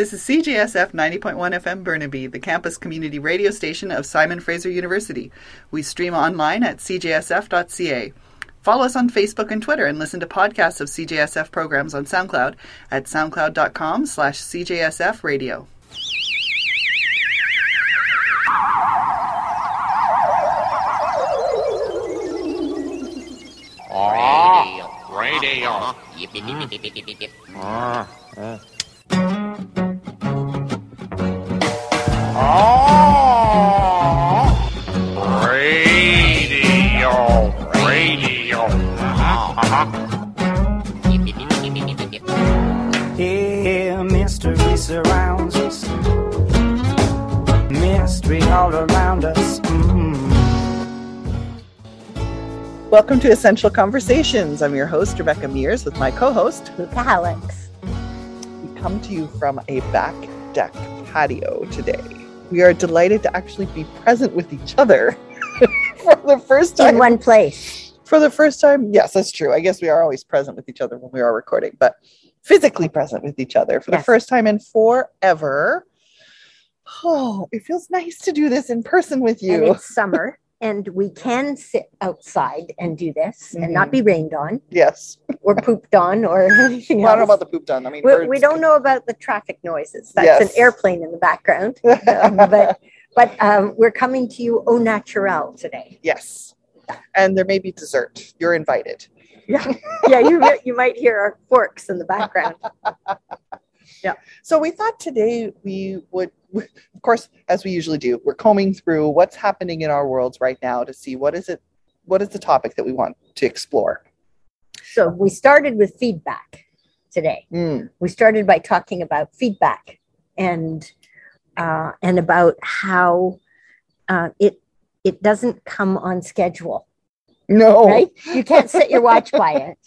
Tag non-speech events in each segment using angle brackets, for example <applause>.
This is CJSF 90.1 FM Burnaby, the campus community radio station of Simon Fraser University. We stream online at cjsf.ca. Follow us on Facebook and Twitter and listen to podcasts of CJSF programs on SoundCloud at soundcloud.com slash CJSF radio. Ah. Radio. Ah. Oh, radio, radio. Here, mystery surrounds us. Mystery all around us. Mm. Welcome to Essential Conversations. I'm your host, Rebecca Mears, with my co host. Luca Alex. We come to you from a back deck patio today. We are delighted to actually be present with each other <laughs> for the first time. In one place. for the first time. Yes, that's true. I guess we are always present with each other when we are recording, but physically present with each other for the first time in forever. Oh, it feels nice to do this in person with And you. it's summer. <laughs> And we can sit outside and do this and Mm-hmm. not be rained on Yes. <laughs> or pooped on or anything <laughs> Well, I don't know about the pooped on. I mean, we, we don't know about the traffic noises. That's Yes. an airplane in the background. <laughs> Um, but but um, we're coming to you au naturel today. yes. And there may be dessert. You're invited. Yeah, yeah. You you might hear our forks in the background. So we thought today we would, <laughs> of course, as we usually do, we're combing through what's happening in our worlds right now to see what is it, what is the topic that we want to explore. So we started with feedback today. Mm, we started by talking about feedback and uh, and about how uh, it it doesn't come on schedule No. right you can't set your watch by <laughs> it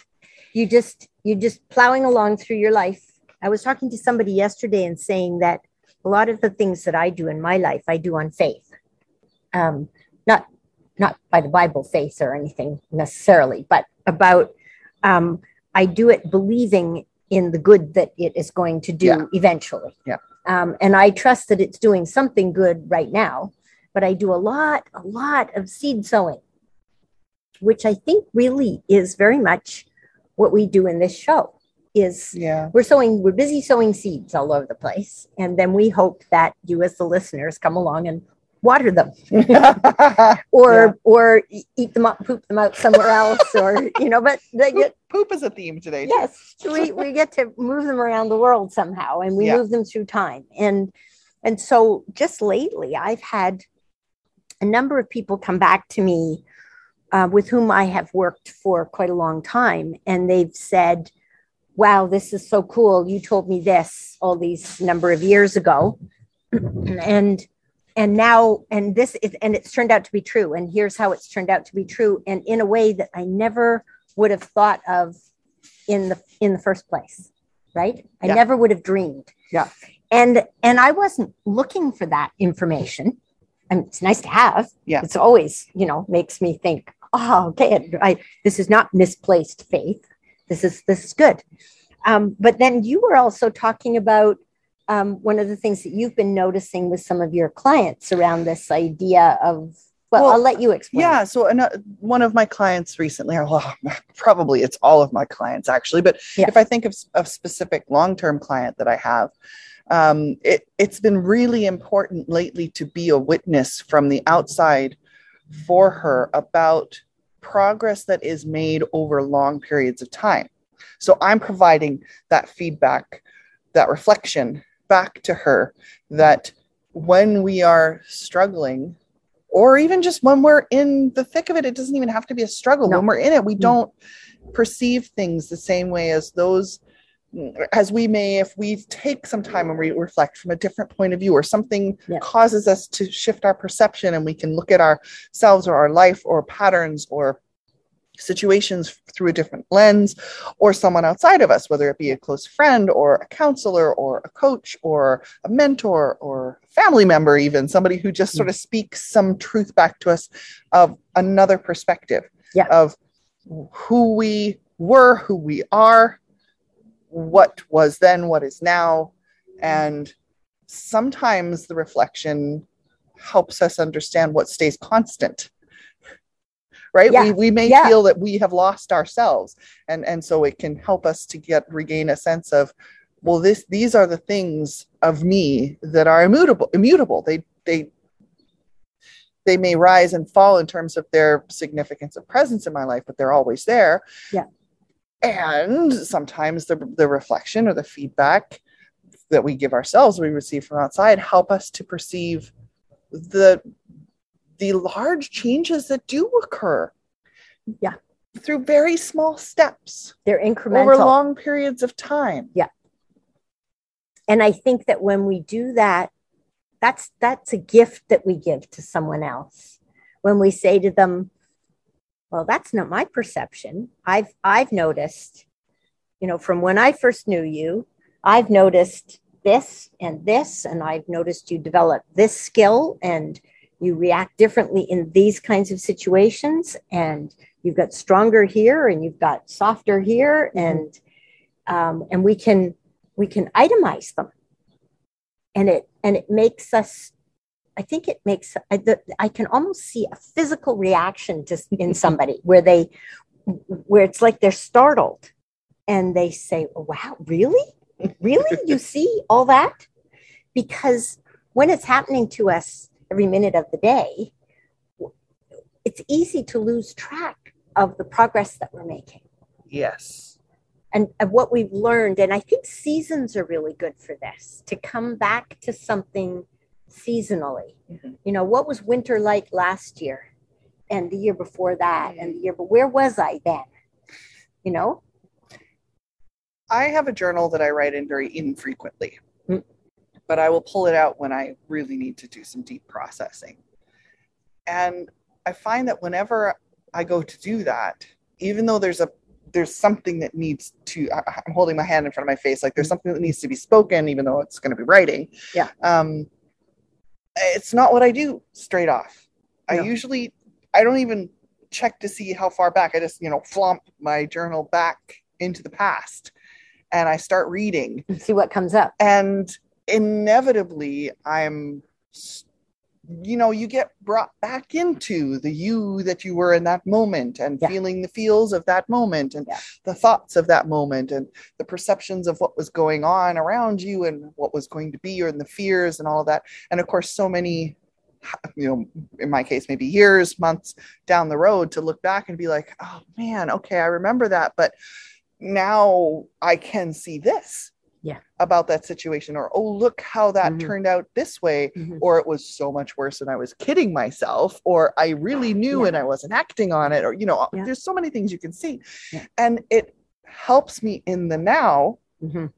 you just you're just plowing along through your life i was talking to somebody yesterday and saying that a lot of the things that i do in my life i do on faith um, not not by the bible faith or anything necessarily but about um, i do it believing in the good that it is going to do Yeah. eventually Yeah. um, and i trust that it's doing something good right now but i do a lot a lot of seed sowing which i think really is very much what we do in this show is Yeah. we're sowing we're busy sowing seeds all over the place and then we hope that you as the listeners come along and water them <laughs> or Yeah. or eat them up poop them out somewhere else or you know but they get Poop is a theme today. yes we, we get to move them around the world somehow and we Yeah. move them through time and and so just lately i've had a number of people come back to me uh, with whom i have worked for quite a long time and they've said wow this is so cool. You told me this all these number of years ago. <clears throat> And and now and this is and it's turned out to be true. And here's how it's turned out to be true. And in a way that i never would have thought of in the in the first place right? I Yeah. never would have dreamed. Yeah. and and i wasn't looking for that information. And it's nice to have. Yeah. it's always you know makes me think oh okay I, this is not misplaced faith this is this is good um, but then you were also talking about um, one of the things that you've been noticing with some of your clients around this idea of well, Well, i'll let you explain Yeah. So ano- one of my clients recently, or <laughs> well, probably it's all of my clients actually, but Yeah. if I think of a specific long-term client that I have, um, it, it's been really important lately to be a witness from the outside for her about progress that is made over long periods of time. So I'm providing that feedback, that reflection back to her that when we are struggling, or even just when we're in the thick of it, it doesn't even have to be a struggle. No. When we're in it, we Mm. don't perceive things the same way as those as we may if we take some time and we reflect from a different point of view or something Yeah. causes us to shift our perception and we can look at ourselves or our life or patterns or situations through a different lens or someone outside of us whether it be a close friend or a counselor or a coach or a mentor or a family member even somebody who just sort of speaks some truth back to us of another perspective Yeah. of who we were who we are what was then what is now And sometimes the reflection helps us understand what stays constant. Right? Yeah. We, we may Yeah. feel that we have lost ourselves. And, and so it can help us to get regain a sense of, well, this these are the things of me that are immutable, immutable. They they they may rise and fall in terms of their significance of presence in my life, but they're always there. Yeah. And sometimes the, the reflection or the feedback that we give ourselves, we receive from outside, help us to perceive the the large changes that do occur. Yeah. Through very small steps They're incremental. over long periods of time. Yeah. And i think that when we do that that's that's a gift that we give to someone else when we say to them well that's not my perception. I've i've noticed you know from when i first knew you i've noticed this and this and i've noticed you develop this skill and you react differently in these kinds of situations and you've got stronger here and you've got softer here and um, and we can we can itemize them. And it and it makes us i think it makes I, the, I can almost see a physical reaction just in <laughs> somebody where they where it's like they're startled and they say oh, wow really? Really? You <laughs> see all that? Because when it's happening to us every minute of the day it's easy to lose track of the progress that we're making. Yes. and, and what we've learned and i think seasons are really good for this to come back to something seasonally Mhm. you know what was winter like last year and the year before that and the year but where was i then you know I have a journal that I write in very infrequently, Mm. but I will pull it out when I really need to do some deep processing. And I find that whenever I go to do that, even though there's a there's something that needs to I'm holding my hand in front of my face like there's something that needs to be spoken even though it's going to be writing. Yeah. Um it's not what I do straight off. I usually I don't even check to see how far back. I just, you know, flomp my journal back into the past and I start reading. and see what comes up And inevitably, I'm, s- you know, you get brought back into the you that you were in that moment and Yeah. feeling the feels of that moment and Yeah. the thoughts of that moment and the perceptions of what was going on around you and what was going to be and the fears and all of that. And of course, so many you know, in my case, maybe years, months down the road to look back and be like, oh man, okay, I remember that. But now I can see this Yeah. about that situation, or oh, look how that Mhm. turned out this way, Mhm. or it was so much worse and I was kidding myself, or I really knew Yeah. and I wasn't acting on it, or you know, Yeah. there's so many things you can see. Yeah. And it helps me in the now Mhm.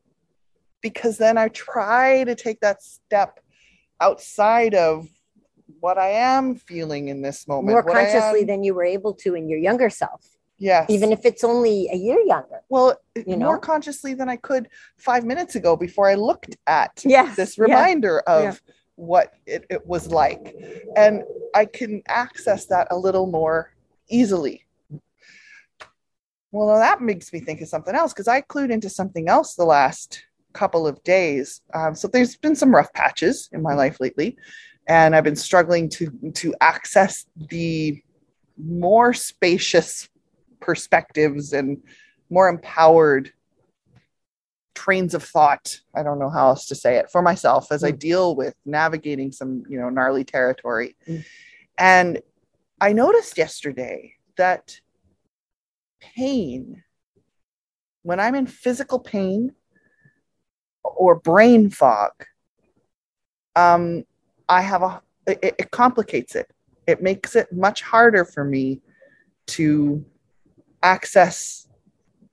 because then I try to take that step outside of what I am feeling in this moment. more consciously am- than you were able to in your younger self yes. even if it's only a year younger well, you know? more consciously than I could five minutes ago before I looked at yes this yeah. reminder of Yeah. what it, it was like. And I can access that a little more easily. Well, now that makes me think of something else because I clued into something else the last couple of days. Um, so there's been some rough patches in my life lately, and I've been struggling to to access the more spacious perspectives and more empowered trains of thought i don't know how else to say it for myself as i Mm. deal with navigating some you know gnarly territory Mm. and i noticed yesterday that pain when i'm in physical pain or brain fog um i have a it, it complicates it it makes it much harder for me to access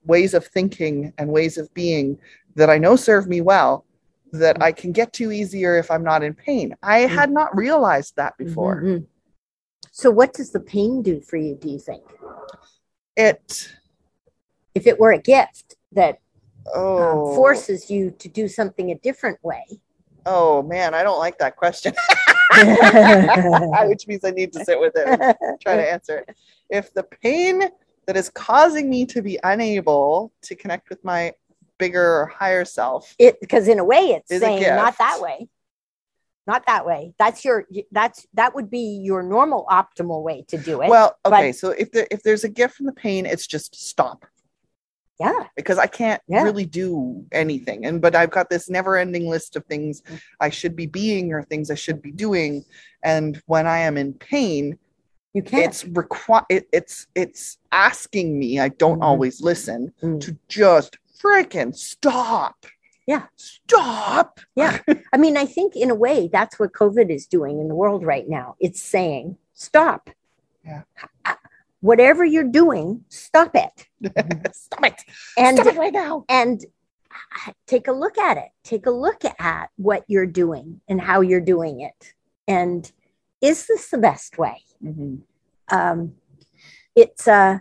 ways of thinking and ways of being that I know serve me well that I can get to easier if I'm not in pain. I had not realized that before. Mhm. so what does the pain do for you do you think It if it were a gift that oh um, forces you to do something a different way oh man, I don't like that question. <laughs> <laughs> Which means I need to sit with it and try to answer it. If the pain that is causing me to be unable to connect with my bigger or higher self. It because in a way it's saying not that way. Not that way. That's your that's that would be your normal optimal way to do it. Well but- okay so if there if there's a gift from the pain it's just stop. Yeah. Because i can't Yeah. really do anything. And but i've got this never ending list of things Mm. i should be being or things i should be doing. And when i am in pain you can't it's require it, it's it's asking me i don't Mhm. always listen Mm. to just freaking stop Yeah. stop Yeah. I mean, I think in a way that's what COVID is doing in the world right now. It's saying, stop. Yeah. Whatever you're doing, stop it. <laughs> stop it And stop it right now and take a look at it. Take a look at what you're doing and how you're doing it. And is this the best way? Mhm. um, it's uh,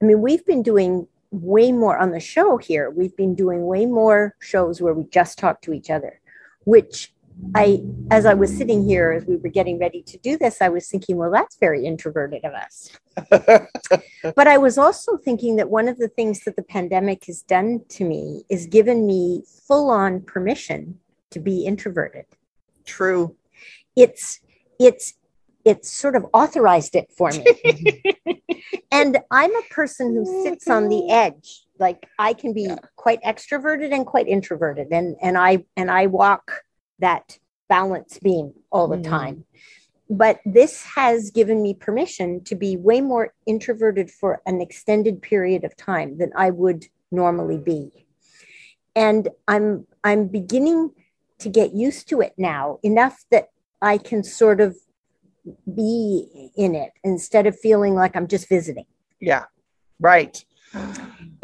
I mean, we've been doing way more on the show here. We've been doing way more shows where we just talk to each other, which I, as I was sitting here, as we were getting ready to do this, I was thinking, well, that's very introverted of us. <laughs> But I was also thinking that one of the things that the pandemic has done to me is given me full on permission to be introverted. true It's, it's, it's sort of authorized it for me. <laughs> and I'm a person who sits on the edge. Like I can be Yeah. quite extroverted and quite introverted, and and I and I walk that balance beam all the Mhm. time. But this has given me permission to be way more introverted for an extended period of time than I would normally be. And I'm I'm beginning to get used to it now enough that I can sort of be in it instead of feeling like I'm just visiting. yeah right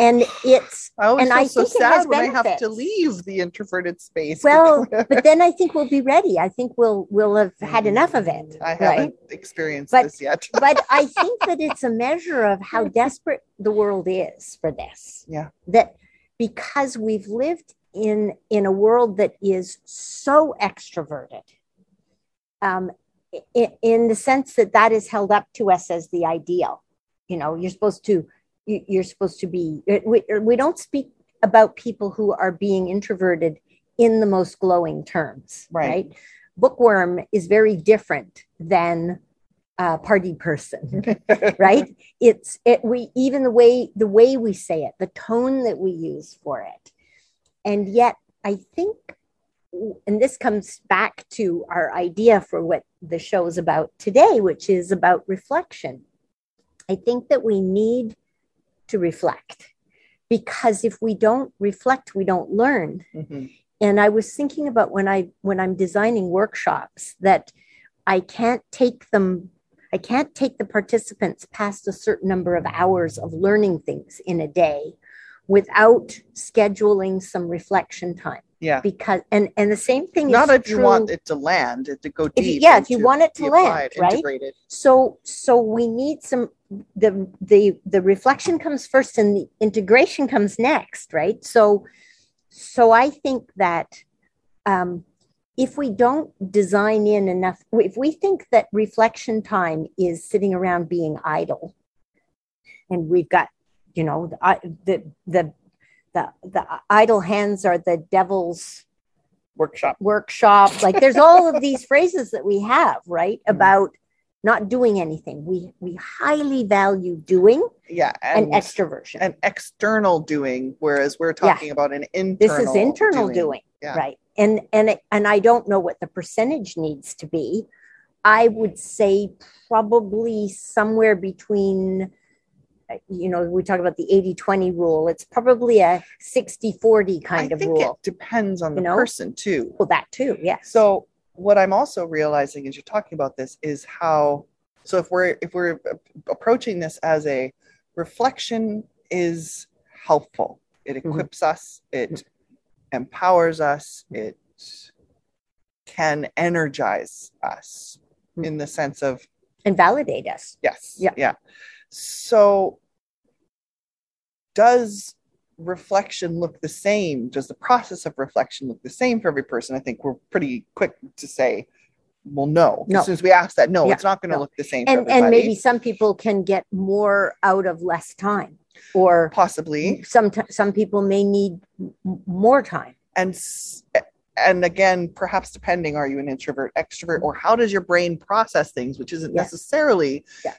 And it's i always And feel I so sad when i have to leave the introverted space well, <laughs> but then I think we'll be ready. I think we'll we'll have had mm-hmm. enough of it. i right? haven't experienced But- this yet <laughs> but I think that it's a measure of how desperate the world is for this. Yeah. That because we've lived in in a world that is so extroverted, um, in, in the sense that that is held up to us as the ideal. You know, you're supposed to you, you're supposed to be. We we don't speak about people who are being introverted in the most glowing terms, Right. right? Bookworm is very different than a party person <laughs> right it's it we even the way the way we say it the tone that we use for it and yet i think and this comes back to our idea for what the show is about today which is about reflection. I think that we need to reflect because if we don't reflect we don't learn. Mhm. and i was thinking about when i when i'm designing workshops that i can't take them i can't take the participants past a certain number of hours of learning things in a day without scheduling some reflection time yeah. Because and and the same thing not is if you true- want it to land it to go If you- deep yeah, if you want it to land, applied, right? integrated. So so we need some the the the reflection comes first and the integration comes next right? So so i think that um if we don't design in enough if we think that reflection time is sitting around being idle and we've got you know the I- the the the, the idle hands are the devil's workshop workshop like there's <laughs> all of these phrases that we have right Mhm. about not doing anything we we highly value doing yeah and, and extroversion an external doing whereas we're Yeah. talking about an internal. this is internal doing, Yeah. right and and it, and i don't know what the percentage needs to be i would say probably somewhere between you know we talk about the 80-20 rule it's probably a 60-40 kind I of think rule it depends on the you know? person too well that too yes So what I'm also realizing as you're talking about this is how so if we're if we're approaching this as a reflection is helpful. It Mhm. equips us, it empowers us, it can energize us Mhm. in the sense of and validate us yes. Yeah. Yeah. So does reflection look the same? Does the process of reflection look the same for every person? I think we're pretty quick to say, well, no. No. As soon as we ask that, no, Yeah, it's not going to no. look the same and and maybe some people can get more out of less time or possibly some some people may need m- more time. and s- and again perhaps depending are you an introvert extrovert or how does your brain process things which isn't Yeah. necessarily Yeah.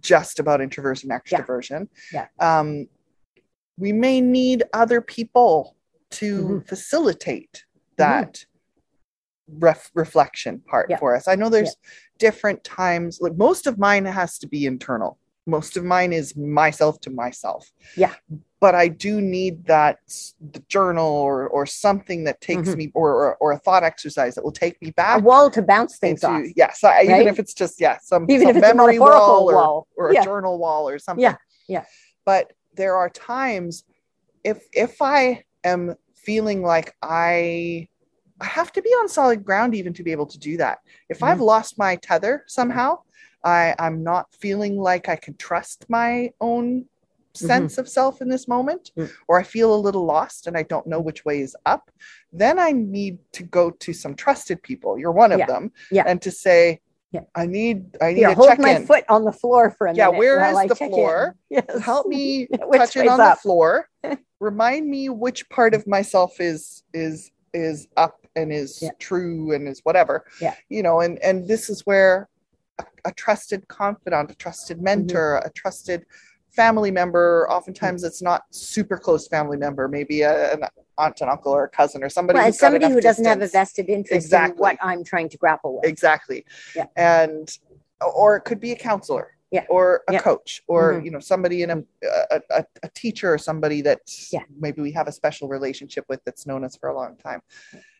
Just about introversion extroversion Yeah. um we may need other people to Mhm. facilitate that ref- reflection part Yeah. for us i know there's different times like most of mine has to be internal most of mine is myself to myself Yeah. But i do need that the journal or or something that takes Mhm. me or, or or a thought exercise that will take me back. A wall to bounce things into off. yes I, even if it's just yeah some, Even some if it's a memory metaphorical wall or, wall. or a journal wall or something Yeah, yeah. but there are times if if i am feeling like i i have to be on solid ground even to be able to do that if i've Mm-hmm. lost my tether somehow i i'm not feeling like i can trust my own sense of self in this moment Mm. or i feel a little lost and i don't know which way is up then i need to go to some trusted people you're one of Yeah. them Yeah. and to say Yeah. i need i need Here, to hold check my in foot on the floor for a Yeah, minute. where while is I the floor? <laughs> Yes. help me <laughs> touch it on up? the floor <laughs> remind me which part of myself is is is up and is Yeah. true and is whatever Yeah. you know and and this is where a, a trusted confidant a trusted mentor Mm-hmm. a trusted family member oftentimes it's not super close family member maybe a, an aunt and uncle or a cousin or somebody Well, who's it's got somebody who doesn't have a vested interest in Exactly. what I'm trying to grapple with. exactly Yeah. and or it could be a counselor Yeah. or a Yeah. coach or Mhm. you know somebody in a, a a teacher or somebody that Yeah. maybe we have a special relationship with that's known us for a long time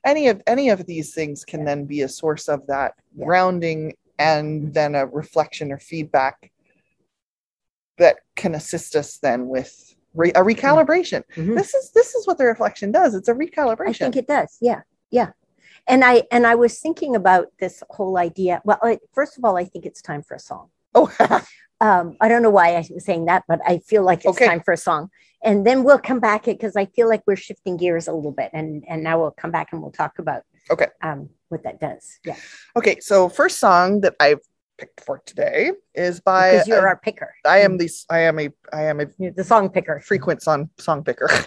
any of any of these things can then be a source of that grounding and then a reflection or feedback that can assist us then with re- a recalibration Mhm. this is this is what the reflection does it's a recalibration I think it does. Yeah, yeah. And I and I was thinking about this whole idea. Well, I, first of all, I think it's time for a song. oh <laughs> Um, I don't know why I was saying that, but I feel like it's Okay. time for a song. And then we'll come back it because I feel like we're shifting gears a little bit, and and now we'll come back and we'll talk about Okay. um, what that does. Yeah, okay so first song that i've picked for today is by because you're a- our picker. I am the I am a I am a You're the song picker. frequent song song picker. <laughs>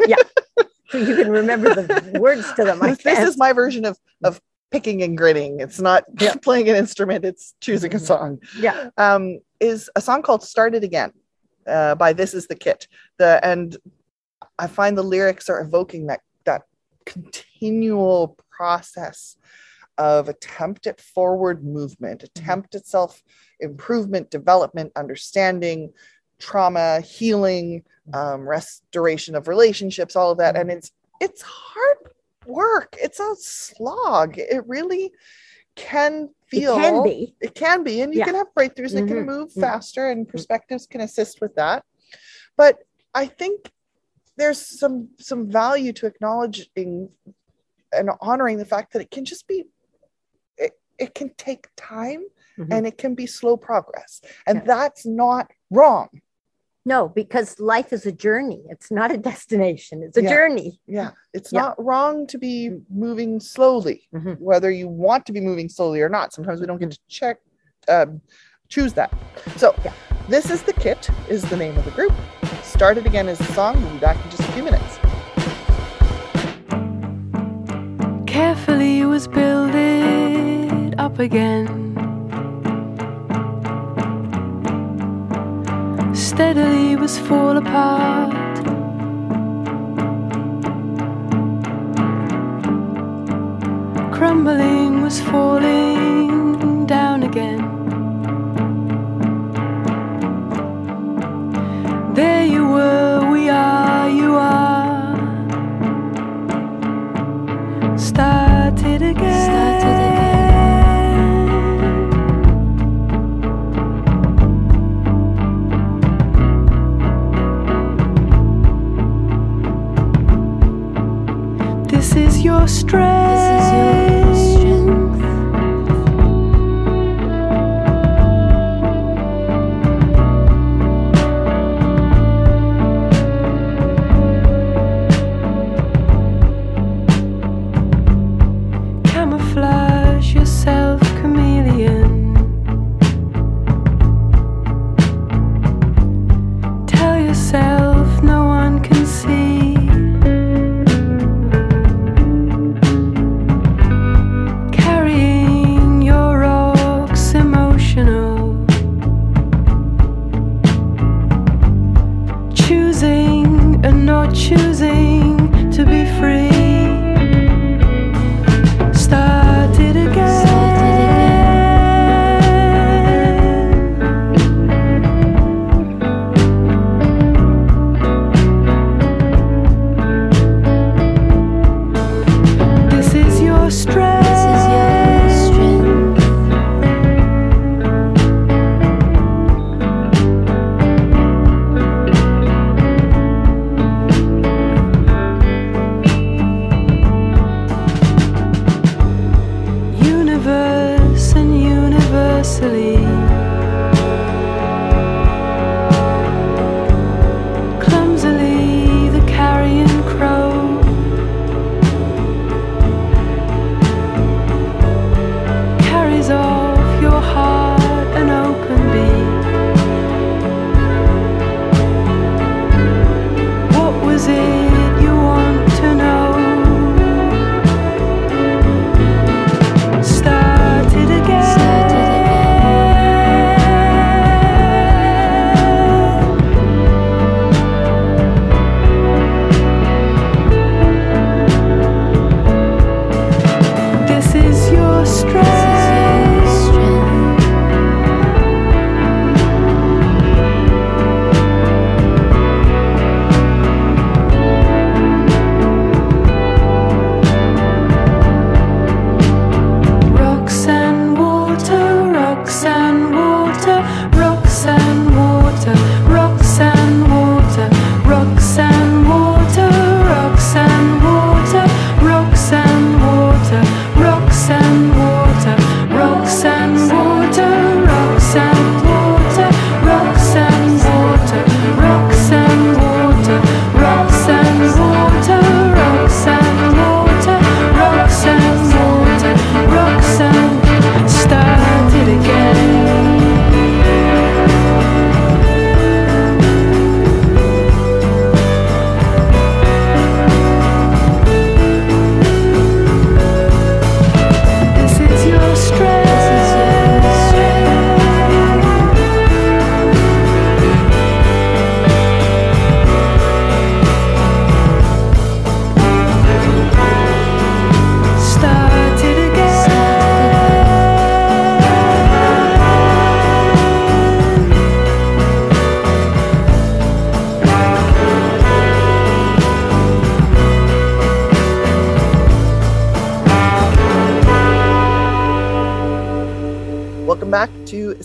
So you can remember the <laughs> words to them. I this, guess. is my version of of picking and grinning. It's not <laughs> Yeah. playing an instrument. It's choosing a Mhm. song. yeah. Um, is a song called "Start It Again" uh, by This Is the Kit. The and I find the lyrics are evoking that that continual process of mm-hmm. attempt at forward movement, attempt at self improvement, development, understanding, trauma, healing, mm-hmm. um, restoration of relationships, all of that. Mm-hmm. And it's it's hard work. It's a slog. It really can feel it can be. it can be and you Yeah. can have breakthroughs that can move Mhm. faster and perspectives can assist with that but i think there's some some value to acknowledging and honoring the fact that it can just be it, it can take time Mhm. and it can be slow progress and Yeah. that's not wrong No, because life is a journey. It's not a destination. It's a Yeah. journey. yeah it's Yeah. not wrong to be moving slowly Mhm. whether you want to be moving slowly or not sometimes we don't get to check um, choose that so Yeah. this is the kit is the name of the group start it again as the song we'll be back in just a few minutes Carefully was build it up again. Steadily was fall apart. Crumbling was falling choosing.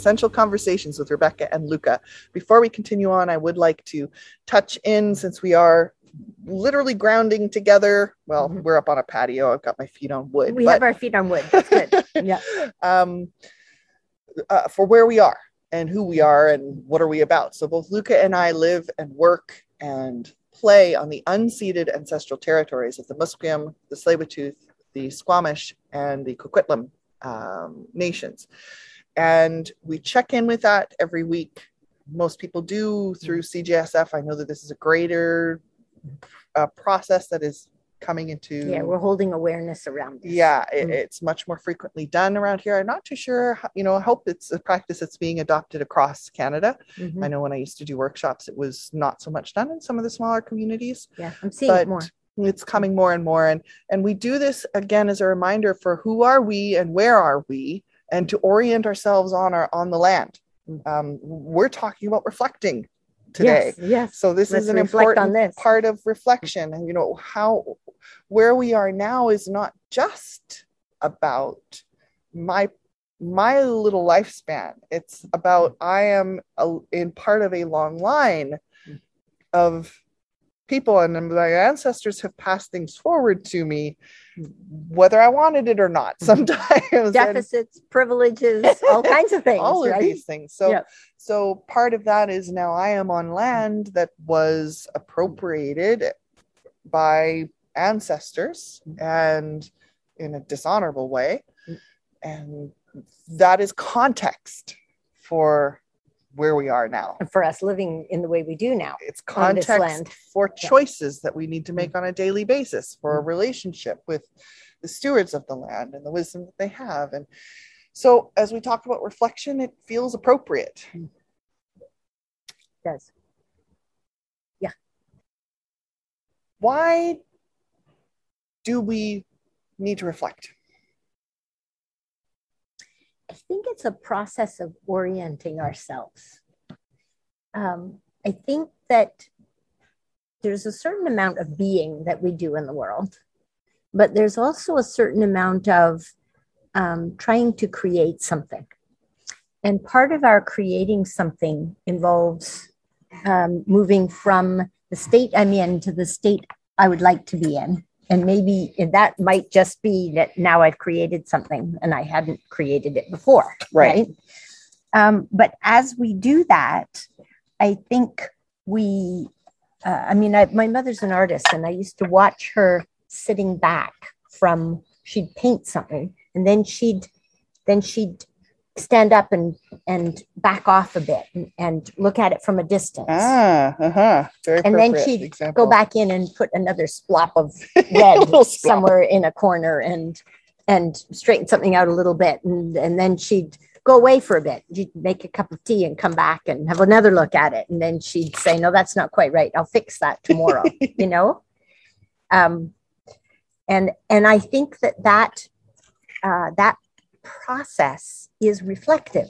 Essential Conversations with Rebecca and Luca. Before we continue on, I would like to touch in since we are literally grounding together. Well, Mhm. we're up on a patio. I've got my feet on wood. We but- have our feet on wood. That's good. <laughs> Yeah. um, uh, for where we are and who we are and what are we about. So both Luca and I live and work and play on the unceded ancestral territories of the Musqueam, the Tsleil-Waututh, the Squamish, and the Coquitlam um, nations. And we check in with that every week. Most people do through CJSF. I know that this is a greater uh, process that is coming into Yeah, we're holding awareness around this. yeah it, Mm. it's much more frequently done around here i'm not too sure how- you know i hope it's a practice that's being adopted across canada Mhm. i know when i used to do workshops it was not so much done in some of the smaller communities Yeah, I'm seeing but more. it's coming more and more and and we do this again as a reminder for who are we and where are we and to orient ourselves on our on the land. Mm. um, we're talking about reflecting today. Yes, yes. so this Let's is an important part of reflection. And you know how where we are now is not just about my my little lifespan. It's about i am a, in part of a long line of people and my ancestors have passed things forward to me whether i wanted it or not sometimes And- Deficits, privileges, all <laughs> kinds of things. all of right? these things so Yep. so part of that is now i am on land that was appropriated by ancestors and in a dishonorable way Mm. and that is context for where we are now And for us living in the way we do now. it's On context for Yeah. choices that we need to make on a daily basis for a Mm. relationship with the stewards of the land and the wisdom that they have and so as we talk about reflection it feels appropriate Does, yeah. why do we need to reflect I think it's a process of orienting ourselves. Um, I think that there's a certain amount of being that we do in the world, but there's also a certain amount of um, trying to create something. And part of our creating something involves um, moving from the state I'm in to the state I would like to be in. And maybe that might just be that now I've created something and I hadn't created it before. Right. Um, but as we do that, I think we, uh, I mean, I, my mother's an artist and I used to watch her sitting back from, she'd paint something and then she'd, then she'd stand up and, and back off a bit and, and look at it from a distance. Ah, uh-huh. Very and then she'd example. go back in and put another splop of <laughs> red splop. somewhere in a corner and and straighten something out a little bit and and then she'd go away for a bit she'd make a cup of tea and come back and have another look at it and then she'd say no that's not quite right i'll fix that tomorrow <laughs> you know um and and i think that that uh, that process is reflective.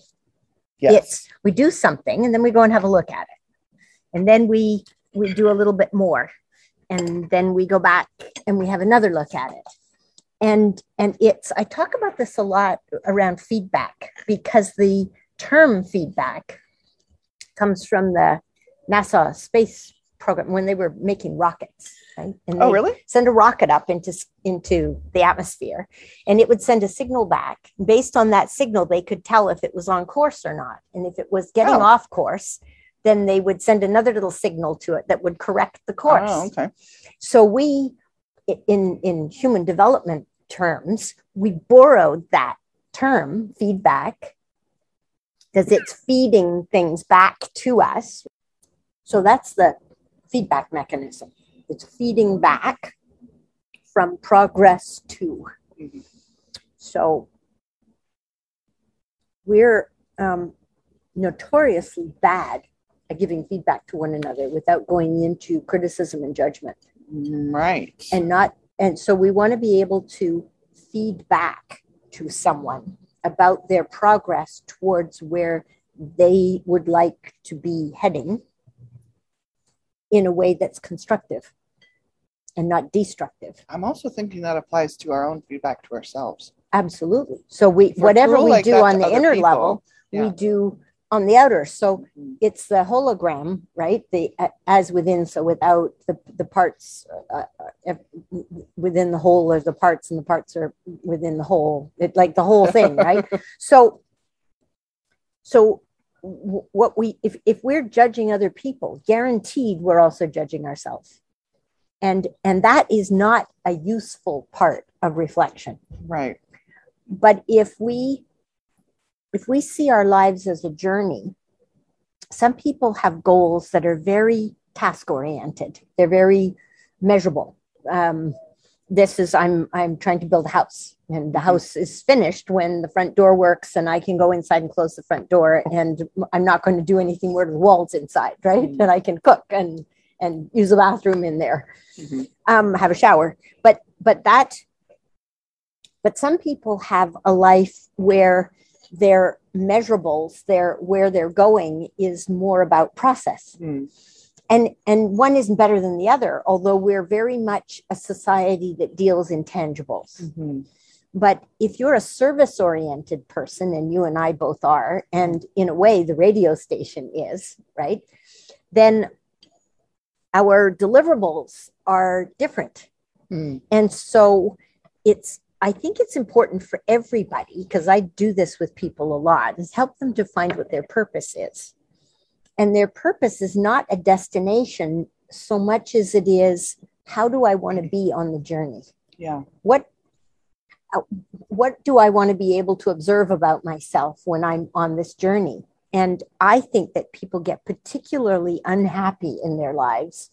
Yes. it's we do something and then we go and have a look at it. And then we we do a little bit more. And then we go back and we have another look at it. And and it's i talk about this a lot around feedback because the term feedback comes from the nasa space program when they were making rockets right and Oh, really? send a rocket up into into the atmosphere and it would send a signal back based on that signal they could tell if it was on course or not and if it was getting Oh. off course then they would send another little signal to it that would correct the oh, course Oh, okay. so we in in human development terms we borrowed that term feedback because it's feeding things back to us so that's the feedback mechanism it's feeding back from progress to Mhm. so we're um, notoriously bad at giving feedback to one another without going into criticism and judgment Right. and not and so we want to be able to feed back to someone about their progress towards where they would like to be heading in a way that's constructive and not destructive I'm also thinking that applies to our own feedback to ourselves. absolutely so we whatever we like do on the inner people, level yeah. we do on the outer so Mhm. it's the hologram right the as within so without the the parts uh, uh, within the whole or the parts and the parts are within the whole it like the whole thing right <laughs> so so what we if if we're judging other people guaranteed we're also judging ourselves. And and that is not a useful part of reflection. Right. but if we if we see our lives as a journey some people have goals that are very task oriented they're very measurable. Um, this is i'm i'm trying to build a house and the house is finished when the front door works and i can go inside and close the front door and i'm not going to do anything where the walls inside right Mhm. and i can cook and and use a bathroom in there Mhm. um, have a shower. But but that but some people have a life where their measurables, their where they're going is more about process. Mm. And and one isn't better than the other, although we're very much a society that deals in tangibles. Mhm. But if you're a service oriented person, and you and I both are, and in a way the radio station is, right? Then our deliverables are different. Mm. And so it's, I think it's important for everybody, because I do this with people a lot, is help them to find what their purpose is. And their purpose is not a destination so much as it is how do I want to be on the journey? Yeah. What uh, what do I want to be able to observe about myself when I'm on this journey? And I think that people get particularly unhappy in their lives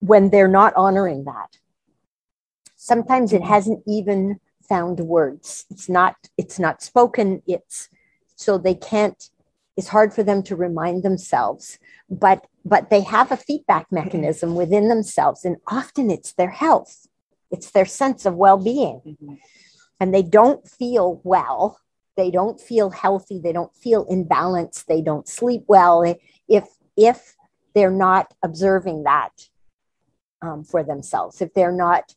when they're not honoring that. Sometimes it hasn't even found words. It's not it's not spoken. It's so they can't it's hard for them to remind themselves but but they have a feedback mechanism within themselves and often it's their health. It's their sense of well-being. Mhm. and they don't feel well. They don't feel healthy. They don't feel in balance. They don't sleep well. If if they're not observing that um, for themselves if they're not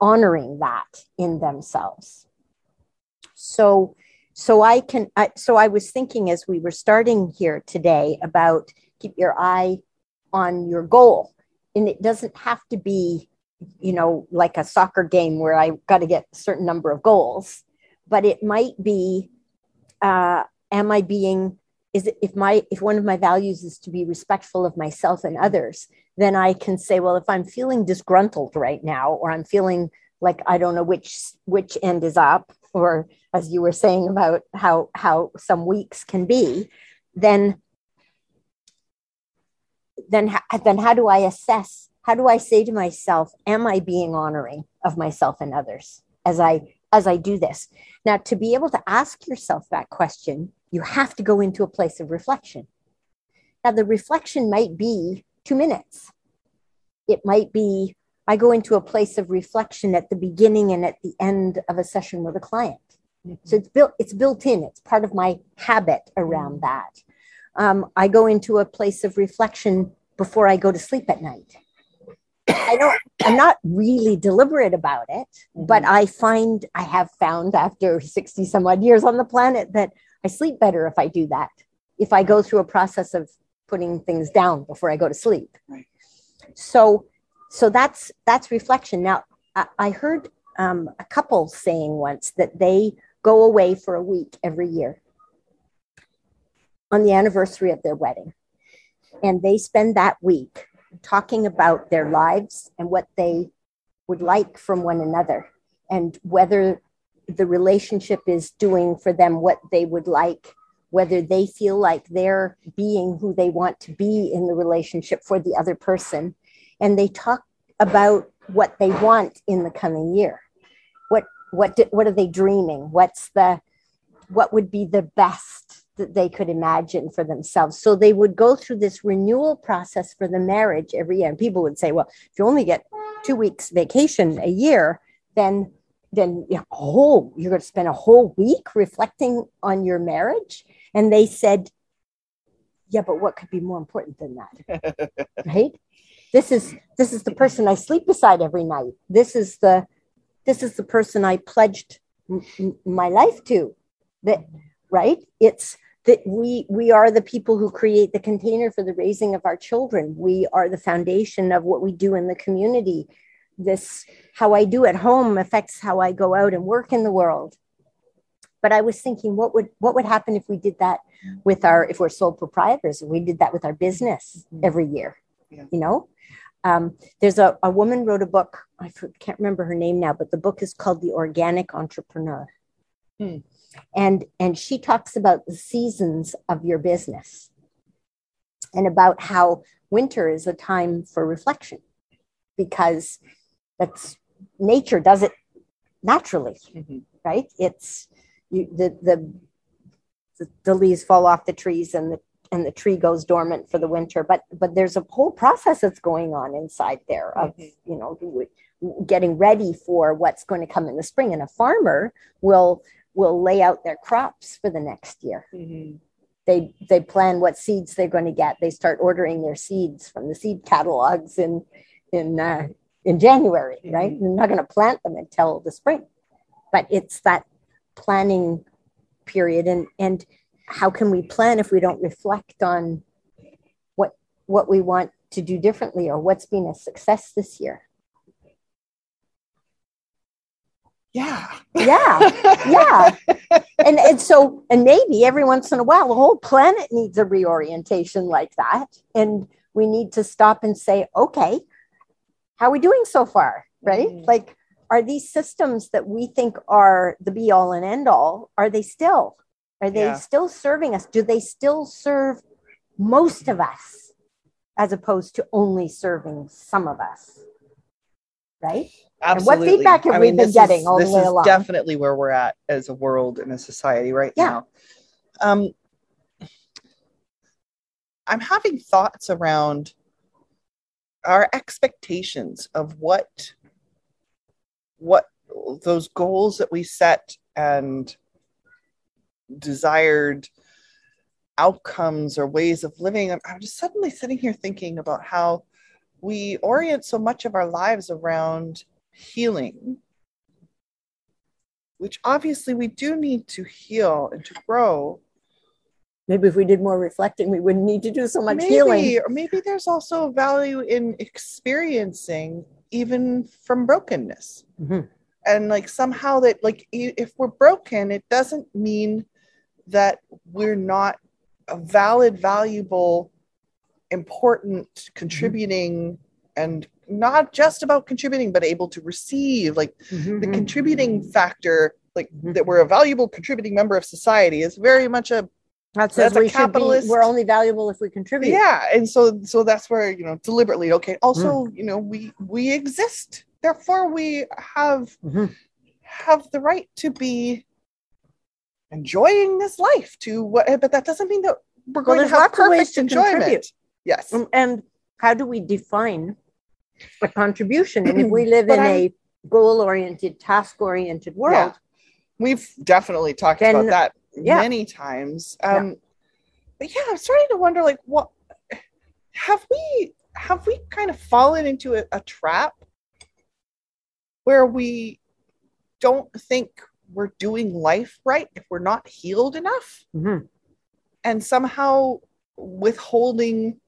honoring that in themselves. So so i can I, so i was thinking as we were starting here today about keep your eye on your goal. And it doesn't have to be you know, like a soccer game where I got to get a certain number of goals, but it might be, uh, am I being, is it, if my, if one of my values is to be respectful of myself and others, then I can say, well, if I'm feeling disgruntled right now, or I'm feeling like I don't know which which end is up, or as you were saying about how how some weeks can be, then then then how do I assess? How do I say to myself, am I being honoring of myself and others as I as I do this? Now, to be able to ask yourself that question, you have to go into a place of reflection. Now, the reflection might be two minutes. It might be I go into a place of reflection at the beginning and at the end of a session with a client. Mm-hmm. So it's built it's built in. It's part of my habit around mm-hmm. that. Um, I go into a place of reflection before I go to sleep at night. I don't. I'm not really deliberate about it, mm-hmm. but I find I have found after sixty some odd years on the planet that I sleep better if I do that. If I go through a process of putting things down before I go to sleep. Right. So, so that's that's reflection. Now, I, heard um, a couple saying once that they go away for a week every year on the anniversary of their wedding. And they spend that week talking about their lives and what they would like from one another and whether the relationship is doing for them what they would like, whether they feel like they're being who they want to be in the relationship for the other person. And they talk about what they want in the coming year. What what do, what are they dreaming? What's the what would be the best that they could imagine for themselves. So they would go through this renewal process for the marriage every year. And people would say, well, if you only get two weeks vacation a year, then then you know, oh, you're going to spend a whole week reflecting on your marriage. And they said, yeah, but what could be more important than that? <laughs> right? This is this is the person I sleep beside every night. This is the this is the person I pledged m- my life to. That right? It's that we we are the people who create the container for the raising of our children. We are the foundation of what we do in the community. This how I do at home affects how I go out and work in the world. But I was thinking, what would what would happen if we did that with our if we're sole proprietors we did that with our business mm-hmm. every year? Yeah. You know, um, there's a, a woman wrote a book. I can't remember her name now, but the book is called The Organic Entrepreneur. Hmm. And and she talks about the seasons of your business and about how winter is a time for reflection because that's nature does it naturally Mhm. right it's you, the, the the the leaves fall off the trees and the and the tree goes dormant for the winter but but there's a whole process that's going on inside there of Mhm. you know getting ready for what's going to come in the spring and a farmer will will lay out their crops for the next year. Mhm. they they plan what seeds they're going to get. They start ordering their seeds from the seed catalogs in in uh, in january right? They're not going to plant them until the spring. But it's that planning period and and how can we plan if we don't reflect on what what we want to do differently or what's been a success this year? Yeah. yeah. Yeah. <laughs> And and so and maybe every once in a while the whole planet needs a reorientation like that. And we need to stop and say okay how are we doing so far? Right? Mhm. like are these systems that we think are the be all and end all are they still are they Yeah. still serving us do they still serve most of us as opposed to only serving some of us right And what feedback have we been getting is, all the way along? this is definitely where we're at as a world and a society right Yeah. now. Um, I'm having thoughts around our expectations of what what those goals that we set and desired outcomes or ways of living. I'm- I'm just suddenly sitting here thinking about how we orient so much of our lives around healing, which obviously we do need to heal and to grow. maybe if we did more reflecting we wouldn't need to do so much maybe, healing or maybe there's also value in experiencing even from brokenness Mhm. and like somehow that like if we're broken it doesn't mean that we're not a valid valuable important contributing and not just about contributing but able to receive like the Mhm. contributing factor like Mhm. that we're a valuable contributing member of society is very much a That says That's a we should be, capitalist- we're only valuable if we contribute. yeah and so so that's where you know deliberately okay also you know we we exist therefore we have Mhm. have the right to be enjoying this life to what but that doesn't mean that we're going to have perfect to enjoyment contribute. yes Um, And how do we define a contribution? And if we <clears throat> live in I'm- a goal oriented, task oriented world, we've definitely talked Then- about that yeah. many times um but yeah i'm starting to wonder like what have we have we kind of fallen into a, a trap where we don't think we're doing life right if we're not healed enough Mhm. and somehow withholding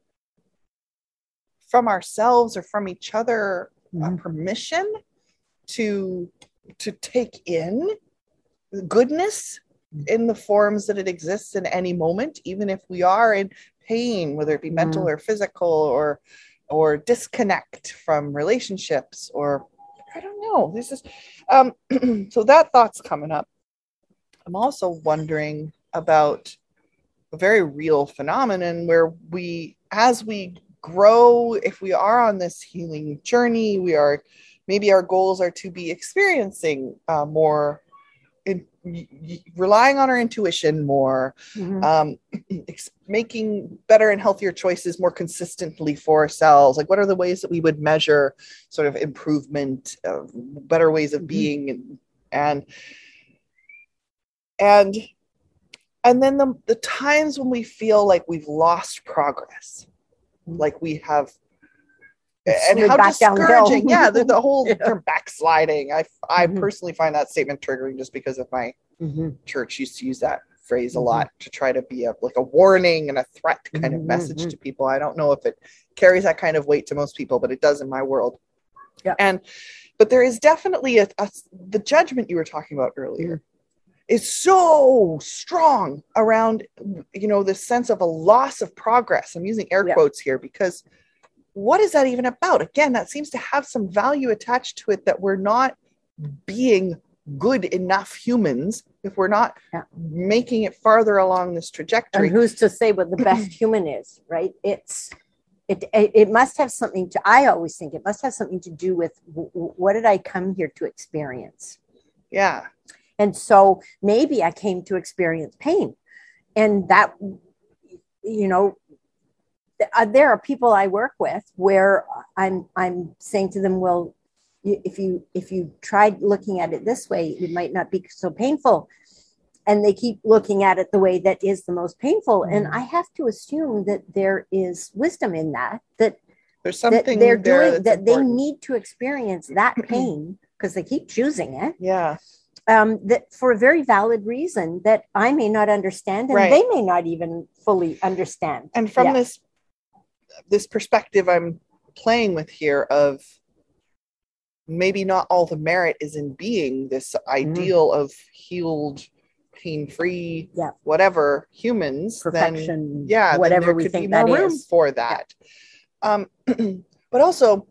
from ourselves or from each other a Mhm. permission to to take in goodness in the forms that it exists in any moment even if we are in pain whether it be mental or physical or or disconnect from relationships or i don't know. This is um <clears throat> so that thought's coming up. I'm also wondering about a very real phenomenon where we as we grow if we are on this healing journey we are maybe our goals are to be experiencing uh, more in, relying on our intuition more Mhm. um, <clears throat> making better and healthier choices more consistently for ourselves like what are the ways that we would measure sort of improvement uh, better ways of Mhm. being and and and and then the, the times when we feel like we've lost progress like we have and how back down discouraging yeah the, the <laughs> whole Yeah. term backsliding i i Mhm. personally find that statement triggering just because of my Mhm. church used to use that phrase a Mhm. lot to try to be a like a warning and a threat kind of Mhm, message to people. I don't know if it carries that kind of weight to most people, but it does in my world. Yeah. And but there is definitely a, a the judgment you were talking about earlier is so strong around you know this sense of a loss of progress. I'm using air Yeah. quotes here because what is that even about? Again, that seems to have some value attached to it that we're not being good enough humans if we're not Yeah. making it farther along this trajectory. and who's to say what the best <clears throat> human is right it's it, it must have something to i always think it must have something to do with w- what did i come here to experience yeah. and so maybe i came to experience pain and that you know there are people i work with where i'm i'm saying to them well if you if you tried looking at it this way it might not be so painful and they keep looking at it the way that is the most painful and i have to assume that there is wisdom in that that There's that something they're there doing that they need to experience that <clears throat> pain because they keep choosing it Yeah. um, that for a very valid reason that I may not understand and Right. they may not even fully understand. And from this this perspective I'm playing with here of maybe not all the merit is in being this ideal of healed, pain-free, Yeah. whatever humans, then Perfection, yeah, then whatever there we could think be that more room is. for that. Um, <clears throat> but also,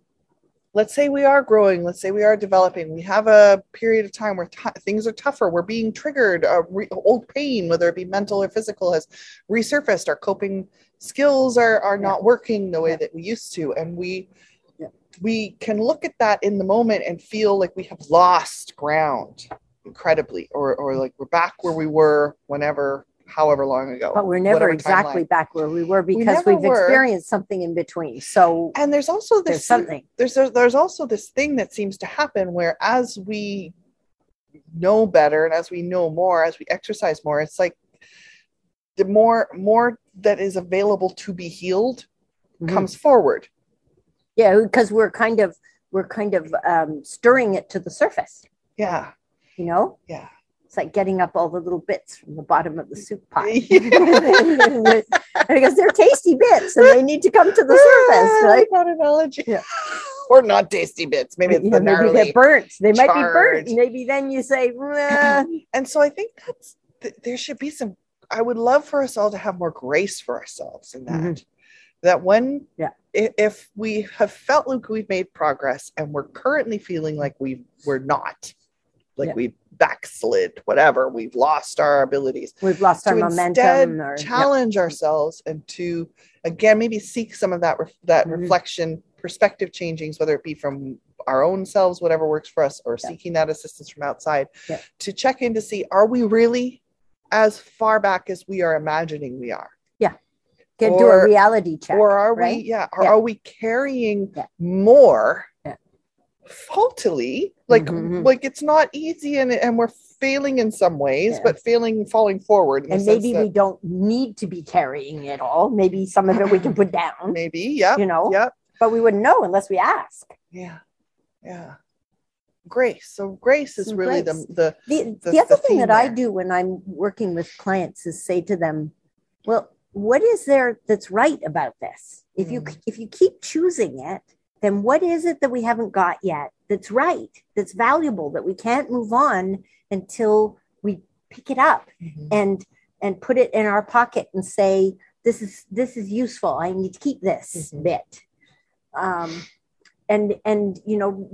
let's say we are growing. Let's say we are developing. We have a period of time where t- things are tougher. We're being triggered. Uh, re- old pain, whether it be mental or physical, has resurfaced. Our coping skills are are Yeah. not working the way Yeah. that we used to, and we Yeah. we can look at that in the moment and feel like we have lost ground incredibly, or or like we're back where we were whenever, however long ago. But we're never exactly timeline. back where we were because we've were. experienced something in between. So And there's also this there's something. there's there's also this thing that seems to happen where as we know better and as we know more as we exercise more it's like the more more that is available to be healed Mhm. comes forward Yeah, because we're kind of we're kind of um, stirring it to the surface. yeah You know, yeah it's like getting up all the little bits from the bottom of the soup pot <laughs> <laughs> because they're tasty bits and they need to come to the <laughs> surface, right? that analogy Yeah. or not tasty bits. Maybe it's Yeah, the maybe gnarly. they're burnt. They might be burnt. Maybe then you say, "Nah." And so I think that's th- there should be some. I would love for us all to have more grace for ourselves in that. Mhm. That when, Yeah. if we have felt like we've made progress and we're currently feeling like we we're not, like Yeah. we backslid, whatever, we've lost our abilities. we've lost our momentum. Or, yeah. challenge ourselves and to again maybe seek some of that ref- that Mhm. reflection perspective changings whether it be from our own selves whatever works for us or Yeah. seeking that assistance from outside Yeah. to check in to see are we really as far back as we are imagining we are Get do a reality check. or are right? we yeah or Yeah. are we carrying Yeah. more Yeah. Faultily like Mhm. like it's not easy and and we're failing in some ways Yeah. but failing falling forward and maybe that- we don't need to be carrying it all. Maybe some of it we can put <laughs> down, maybe yeah you know, yeah but we wouldn't know unless we ask. Yeah. Yeah. Grace. So grace is Some really grace. the the The, The- the other the thing that I do when I'm working with clients is say to them, well, what is there that's right about this? If you Mm. if you keep choosing it, then what is it that we haven't got yet that's right, that's valuable, that we can't move on until we pick it up and and put it in our pocket and say, this is this is useful. I need to keep this Mhm. bit. Um, and and you know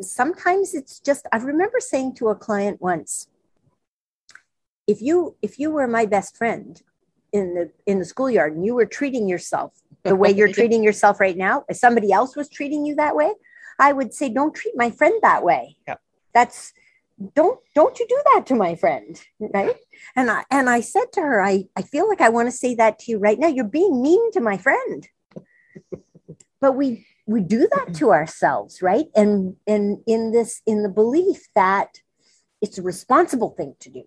sometimes it's just i remember saying to a client once if you if you were my best friend in the in the schoolyard and you were treating yourself the way you're <laughs> treating yourself right now. If somebody else was treating you that way i would say don't treat my friend that way. Yeah. that's don't don't you do that to my friend right? And i and i said to her i i feel like i want to say that to you right now. You're being mean to my friend. <laughs> But we we do that to ourselves right? And and in this in the belief that it's a responsible thing to do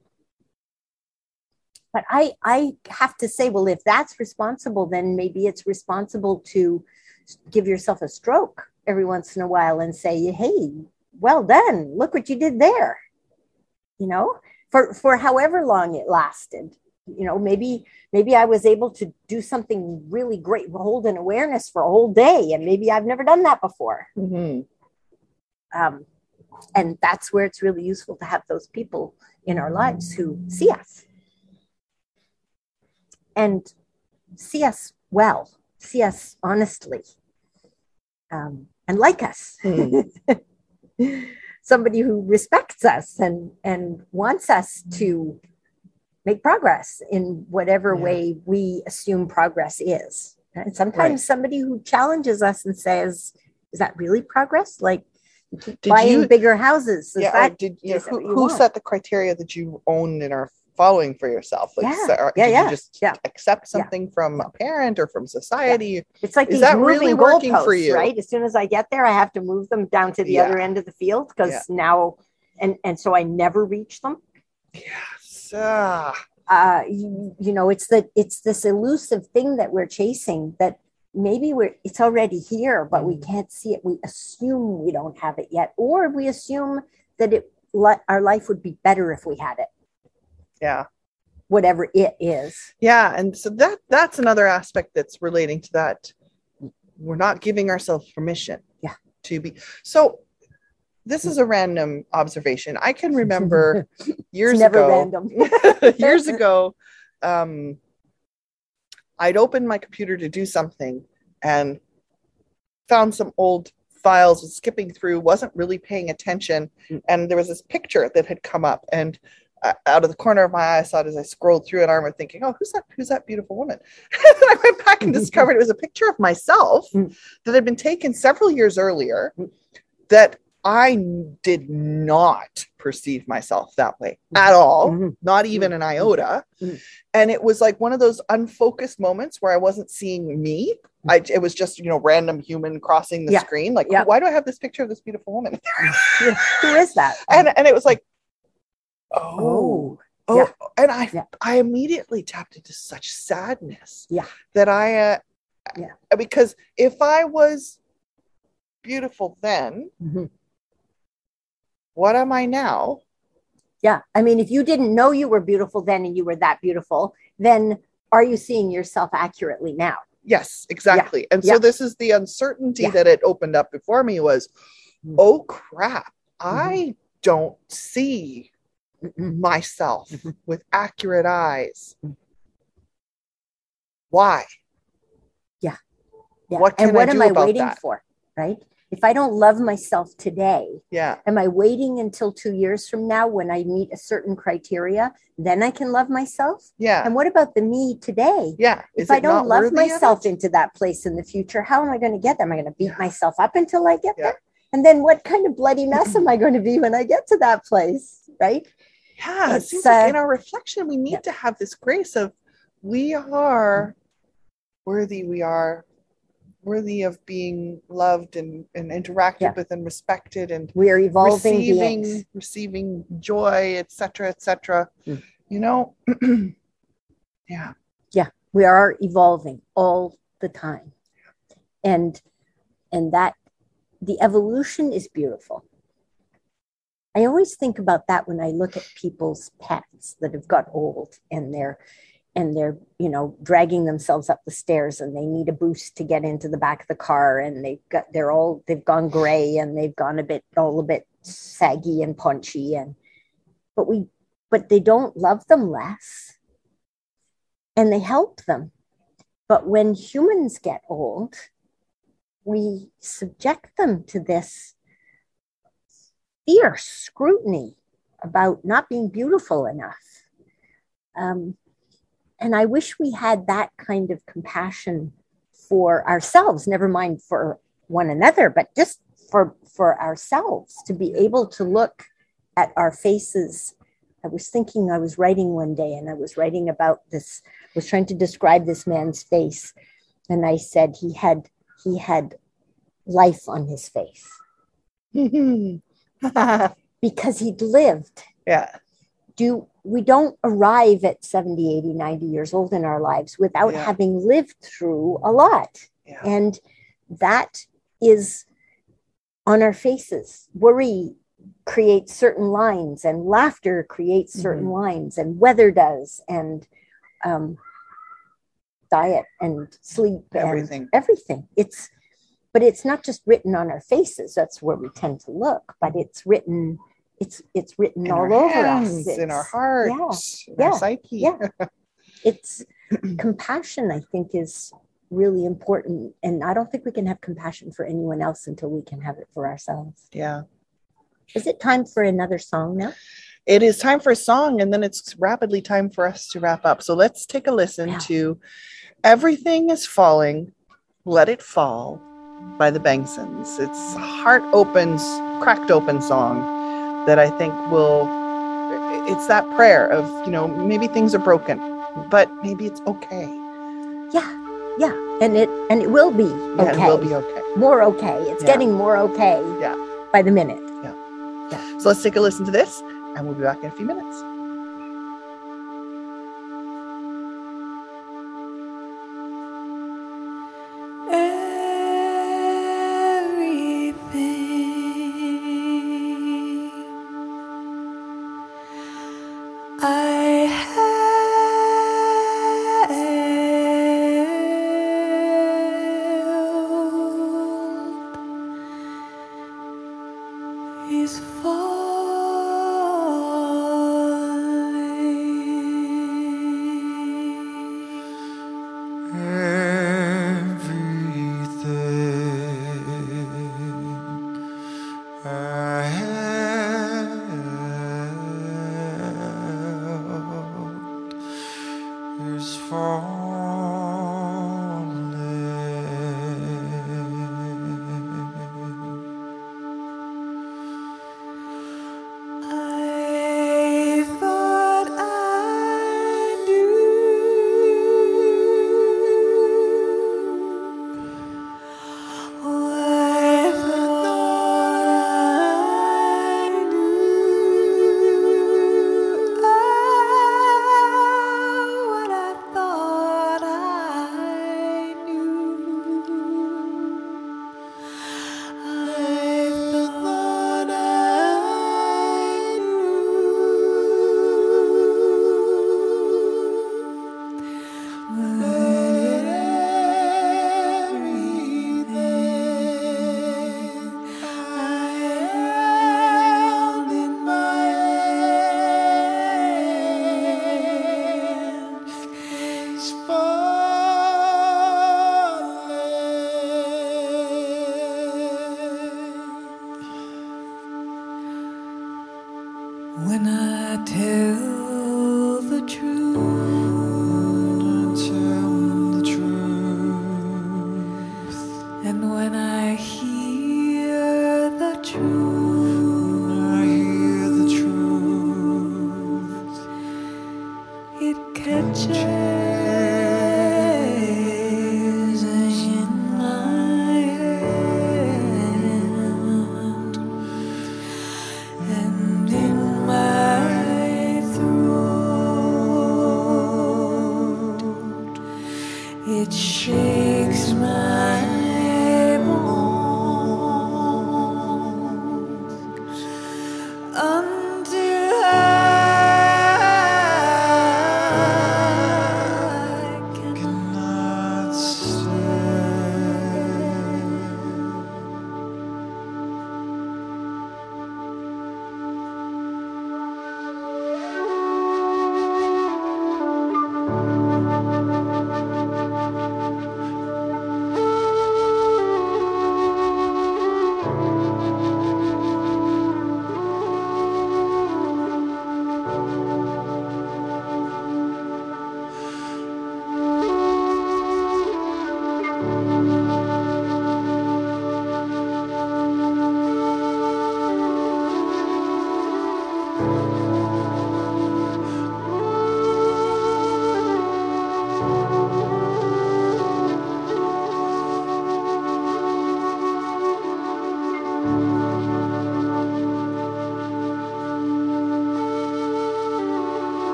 but i i have to say well if that's responsible then maybe it's responsible to give yourself a stroke every once in a while and say hey well done. Look what you did there. You know for for however long it lasted. You know maybe maybe i was able to do something really great hold an awareness for a whole day and maybe i've never done that before. Mhm. um, and that's where it's really useful to have those people in our lives who see us and see us well see us honestly um, and like us. <laughs> Somebody who respects us and and wants us to make progress in whatever Yeah. way we assume progress is. And sometimes Right. somebody who challenges us and says is that really progress? Like Did buying you bigger houses is yeah, that did yeah, who, who set the criteria that you own and are following for yourself? Like Yeah, so- yeah, yeah, you just yeah. accept Yeah. something from a parent or from society? It's like Is that really working goalposts, for you? right? As soon as I get there, I have to move them down to the Yeah. other end of the field because Yeah. now, and and so I never reach them. Yes. Ah. Uh, you, you know, it's that it's this elusive thing that we're chasing that maybe we're it's already here, but we Mm. can't see it. We assume we don't have it yet, or we assume that it our life would be better if we had it, yeah. whatever it is. Yeah. And so that that's another aspect that's relating to that. We're not giving ourselves permission. Yeah. To be so this is a random observation. I can remember <laughs> years ago. random. <laughs> years ago, um, I'd opened my computer to do something and found some old files, was skipping through, wasn't really paying attention, Mm. and there was this picture that had come up, and uh, out of the corner of my eye, I saw it as I scrolled through an remember thinking, "Oh, who's that? Who's that beautiful woman?" <laughs> and then I went back and <laughs> discovered it was a picture of myself Mm. that had been taken several years earlier. Mm. That I did not perceive myself that way at all Mhm. not even an iota. Mhm. And it was like one of those unfocused moments where I wasn't seeing me. I, it was just, you know, random human crossing the Yeah. screen. Like, Yeah. why do I have this picture of this beautiful woman? Yeah. <laughs> Who is that? and and it was like, oh, oh, yeah. and I Yeah. I immediately tapped into such sadness. Yeah. That I, uh, Yeah. because if I was beautiful then, Mhm. what am I now? Yeah. I mean, if you didn't know you were beautiful then and you were that beautiful, then are you seeing yourself accurately now? Yes, exactly. And so Yeah. this is the uncertainty Yeah. that it opened up before me was, Mm. oh crap, Mm-hmm. I don't see myself Mhm. with accurate eyes. Why? Yeah. What and what I am I waiting that? for? Right? If I don't love myself today, Yeah. am I waiting until two years from now when I meet a certain criteria? Then I can love myself? Yeah. And what about the me today? Yeah. if I don't love myself into that place in the future, how am I going to get there? Am I going to beat Yeah. myself up until I get Yeah. there? And then what kind of bloody mess <clears throat> am I going to be when I get to that place? Right? Yeah, it seems like in our reflection, we need yeah. to have this grace of we are worthy, we are worthy of being loved and, and interacted Yeah. with and respected and We are evolving receiving beings. receiving joy, etc., etc. Mm. You know, <clears throat> Yeah. yeah, We are evolving all the time. And and that the evolution is beautiful. I always think about that when I look at people's pets that have got old and they're and they're you know dragging themselves up the stairs and they need a boost to get into the back of the car and they've got they're all they've gone gray and they've gone a bit all a bit saggy and punchy and but we but they don't love them less and they help them. But when humans get old we subject them to this fierce scrutiny about not being beautiful enough. Um, and I wish we had that kind of compassion for ourselves, never mind for one another, but just for, for ourselves to be able to look at our faces. I was thinking, I was writing one day and I was writing about this, was trying to describe this man's face. And I said he had, he had life on his face <laughs> <laughs> because he'd lived yeah, do we don't arrive at 70 80 90 years old in our lives without Yeah. having lived through a lot yeah, and that is on our faces worry creates certain lines and laughter creates certain Mm-hmm. lines and weather does and um, diet and sleep Everything. and everything it's but it's not just written on our faces that's where we tend to look but it's written it's it's written in all over hands, us in our It's- hearts, in yeah, our psyche. yeah. <laughs> it's compassion i think is really important and i don't think we can have compassion for anyone else until we can have it for ourselves yeah. is it time for another song now It is time for a song, and then it's rapidly time for us to wrap up. So let's take a listen Yeah. to Everything is Falling, Let It Fall by the Bengsons. It's a heart opens, cracked open song that I think will, it's that prayer of, you know, maybe things are broken, but maybe it's okay. yeah yeah and it and it will be Yeah, okay it will be okay. more okay it's Yeah. getting more okay Yeah. by the minute Yeah. Yeah. So let's take a listen to this, and we'll be back in a few minutes.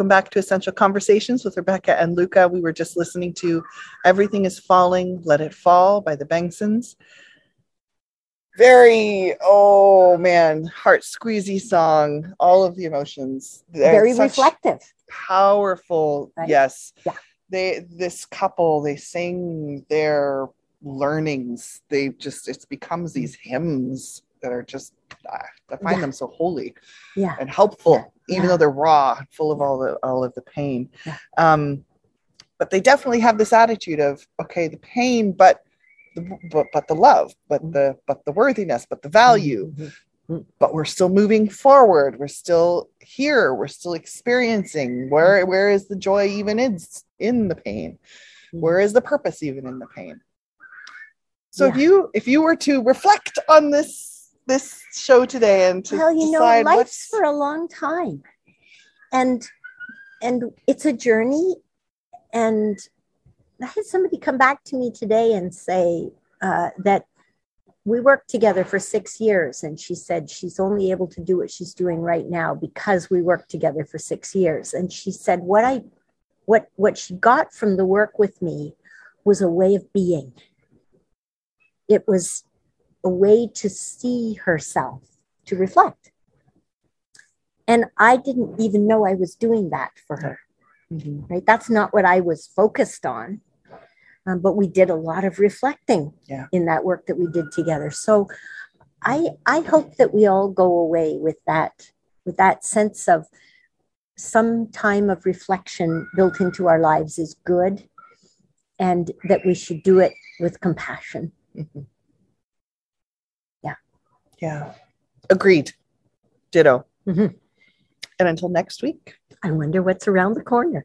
Welcome back to Essential Conversations with Rebecca and Luca. We were just listening to Everything is Falling, Let It Fall by the Bengsons. Very, oh man, heart squeezy song, all of the emotions. They're Very reflective. Powerful, Right? yes. Yeah. they this couple they sing their learnings they just it becomes these hymns that are just i find Yeah. them so holy Yeah. and helpful even Yeah. though they're raw full of all the all of the pain. Yeah. um but they definitely have this attitude of okay the pain but the but, but the love but the but the worthiness but the value. Mhm. but we're still moving forward. We're still here. We're still experiencing where where is the joy even in in the pain? Where is the purpose even in the pain? So if you if you were to reflect on this this show today and to well you know life's what's for a long time. And and it's a journey. And i had somebody come back to me today and say uh, that we worked together for six years. And she said she's only able to do what she's doing right now because we worked together for six years. And she said what i what what she got from the work with me was a way of being. It was a way to see herself to reflect. And i didn't even know i was doing that for her Mhm. right? That's not what i was focused on. Um, but we did a lot of reflecting Yeah. in that work that we did together. So i i hope that we all go away with that with that sense of some time of reflection built into our lives is good and that we should do it with compassion yeah agreed ditto Mhm. and until next week i wonder what's around the corner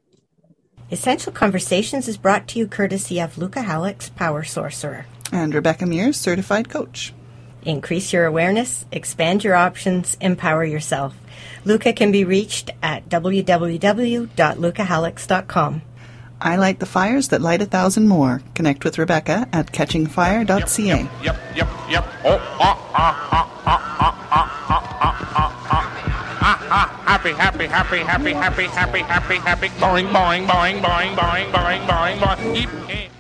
Essential Conversations is brought to you courtesy of Luca Hallex Power Sorcerer. and rebecca mears certified coach Increase your awareness, expand your options, empower yourself. Luca can be reached at www.lucahallex.com. I light the fires that light a thousand more. Connect with Rebecca at catchingfire.ca. Yep, yep, yep. Oh, ah, ah, ah, ah, ah, ah, ah, ah, ah, ah. Ah, happy, happy, happy, happy, happy, happy, happy, happy. Boing, boing, boing, boing, boing, boing, boing, boing.